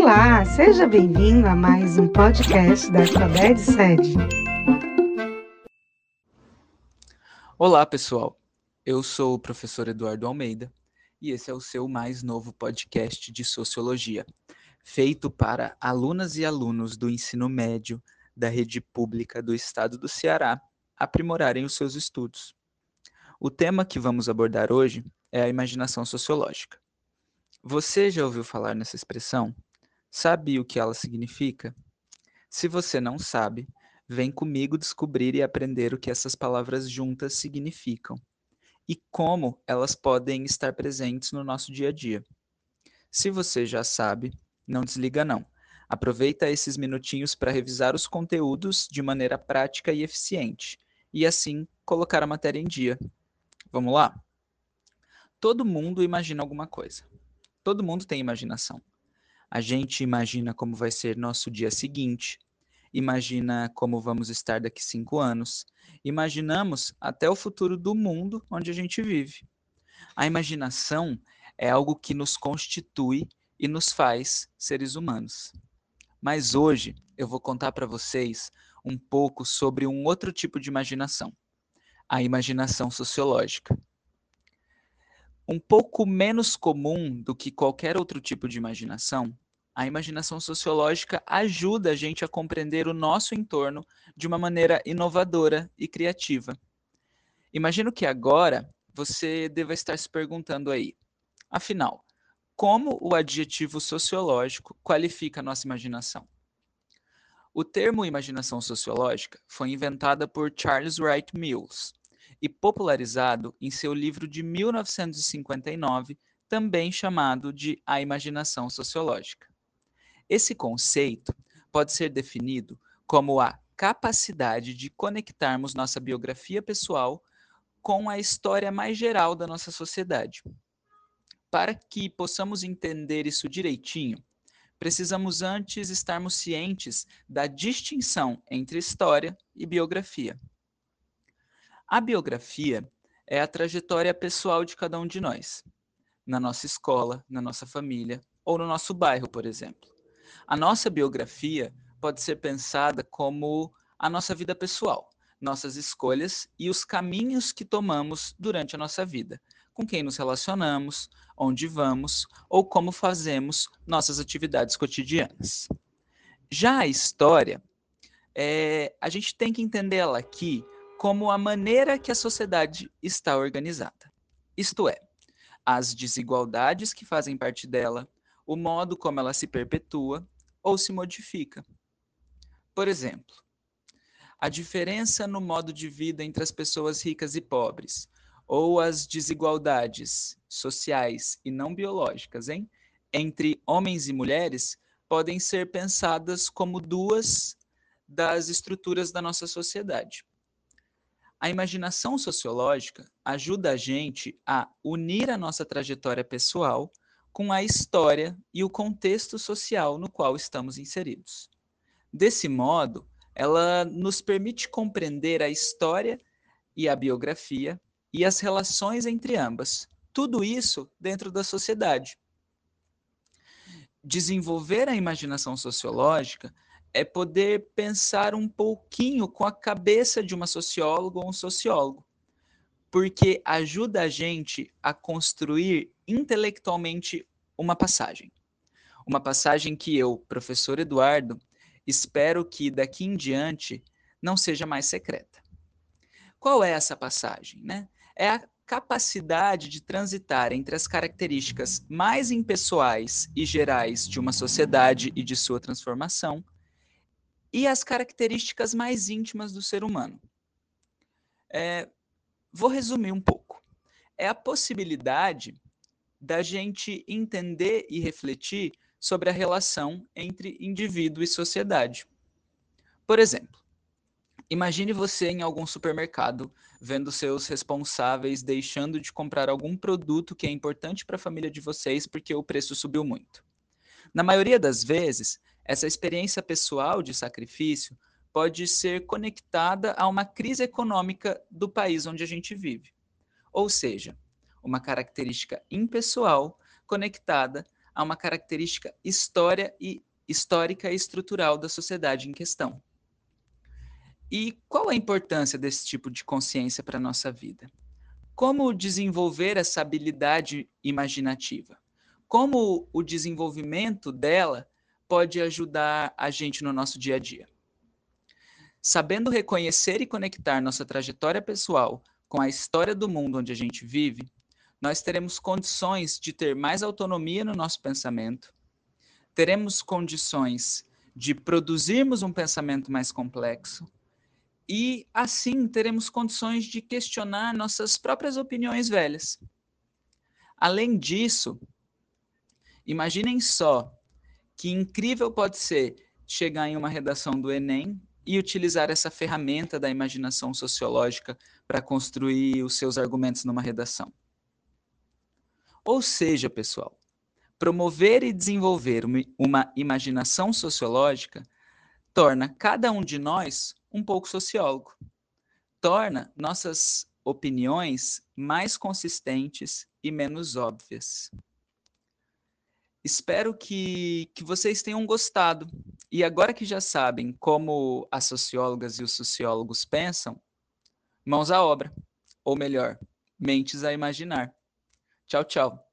Olá, seja bem-vindo a mais um podcast da Alphabet Sede. Olá, pessoal. Eu sou o professor Eduardo Almeida e esse é o seu mais novo podcast de sociologia, feito para alunas e alunos do ensino médio da rede pública do estado do Ceará aprimorarem os seus estudos. O tema que vamos abordar hoje é a imaginação sociológica. Você já ouviu falar nessa expressão? Sabe o que ela significa? Se você não sabe, vem comigo descobrir e aprender o que essas palavras juntas significam e como elas podem estar presentes no nosso dia a dia. Se você já sabe, não desliga não. Aproveita esses minutinhos para revisar os conteúdos de maneira prática e eficiente e assim colocar a matéria em dia. Vamos lá? Todo mundo imagina alguma coisa. Todo mundo tem imaginação. A gente imagina como vai ser nosso dia seguinte, imagina como vamos estar daqui cinco anos, imaginamos até o futuro do mundo onde a gente vive. A imaginação é algo que nos constitui e nos faz seres humanos. Mas hoje eu vou contar para vocês um pouco sobre um outro tipo de imaginação, a imaginação sociológica um pouco menos comum do que qualquer outro tipo de imaginação, a imaginação sociológica ajuda a gente a compreender o nosso entorno de uma maneira inovadora e criativa. Imagino que agora você deva estar se perguntando aí, afinal, como o adjetivo sociológico qualifica a nossa imaginação? O termo imaginação sociológica foi inventada por Charles Wright Mills, e popularizado em seu livro de 1959, também chamado de A Imaginação Sociológica. Esse conceito pode ser definido como a capacidade de conectarmos nossa biografia pessoal com a história mais geral da nossa sociedade. Para que possamos entender isso direitinho, precisamos antes estarmos cientes da distinção entre história e biografia. A biografia é a trajetória pessoal de cada um de nós, na nossa escola, na nossa família ou no nosso bairro, por exemplo. A nossa biografia pode ser pensada como a nossa vida pessoal, nossas escolhas e os caminhos que tomamos durante a nossa vida, com quem nos relacionamos, onde vamos ou como fazemos nossas atividades cotidianas. Já a história, é, a gente tem que entender ela aqui como a maneira que a sociedade está organizada. Isto é, as desigualdades que fazem parte dela, o modo como ela se perpetua ou se modifica. Por exemplo, a diferença no modo de vida entre as pessoas ricas e pobres, ou as desigualdades sociais e não biológicas, hein? entre homens e mulheres, podem ser pensadas como duas das estruturas da nossa sociedade. A imaginação sociológica ajuda a gente a unir a nossa trajetória pessoal com a história e o contexto social no qual estamos inseridos. Desse modo, ela nos permite compreender a história e a biografia e as relações entre ambas, tudo isso dentro da sociedade. Desenvolver a imaginação sociológica é poder pensar um pouquinho com a cabeça de uma socióloga ou um sociólogo, porque ajuda a gente a construir intelectualmente uma passagem. Uma passagem que eu, professor Eduardo, espero que daqui em diante não seja mais secreta. Qual é essa passagem? Né? É a capacidade de transitar entre as características mais impessoais e gerais de uma sociedade e de sua transformação e as características mais íntimas do ser humano. É, vou resumir um pouco. É a possibilidade da gente entender e refletir sobre a relação entre indivíduo e sociedade. Por exemplo, imagine você em algum supermercado vendo seus responsáveis deixando de comprar algum produto que é importante para a família de vocês porque o preço subiu muito. Na maioria das vezes, essa experiência pessoal de sacrifício pode ser conectada a uma crise econômica do país onde a gente vive. Ou seja, uma característica impessoal conectada a uma característica história e, histórica e estrutural da sociedade em questão. E qual a importância desse tipo de consciência para a nossa vida? Como desenvolver essa habilidade imaginativa? Como o desenvolvimento dela pode ajudar a gente no nosso dia a dia? Sabendo reconhecer e conectar nossa trajetória pessoal com a história do mundo onde a gente vive, nós teremos condições de ter mais autonomia no nosso pensamento, teremos condições de produzirmos um pensamento mais complexo e, assim, teremos condições de questionar nossas próprias opiniões velhas. Além disso, imaginem só que incrível pode ser chegar em uma redação do Enem e utilizar essa ferramenta da imaginação sociológica para construir os seus argumentos numa redação. Ou seja, pessoal, promover e desenvolver uma imaginação sociológica torna cada um de nós um pouco sociólogo, torna nossas opiniões mais consistentes e menos óbvias. Espero que, que vocês tenham gostado. E agora que já sabem como as sociólogas e os sociólogos pensam, mãos à obra. Ou melhor, mentes a imaginar. Tchau, tchau.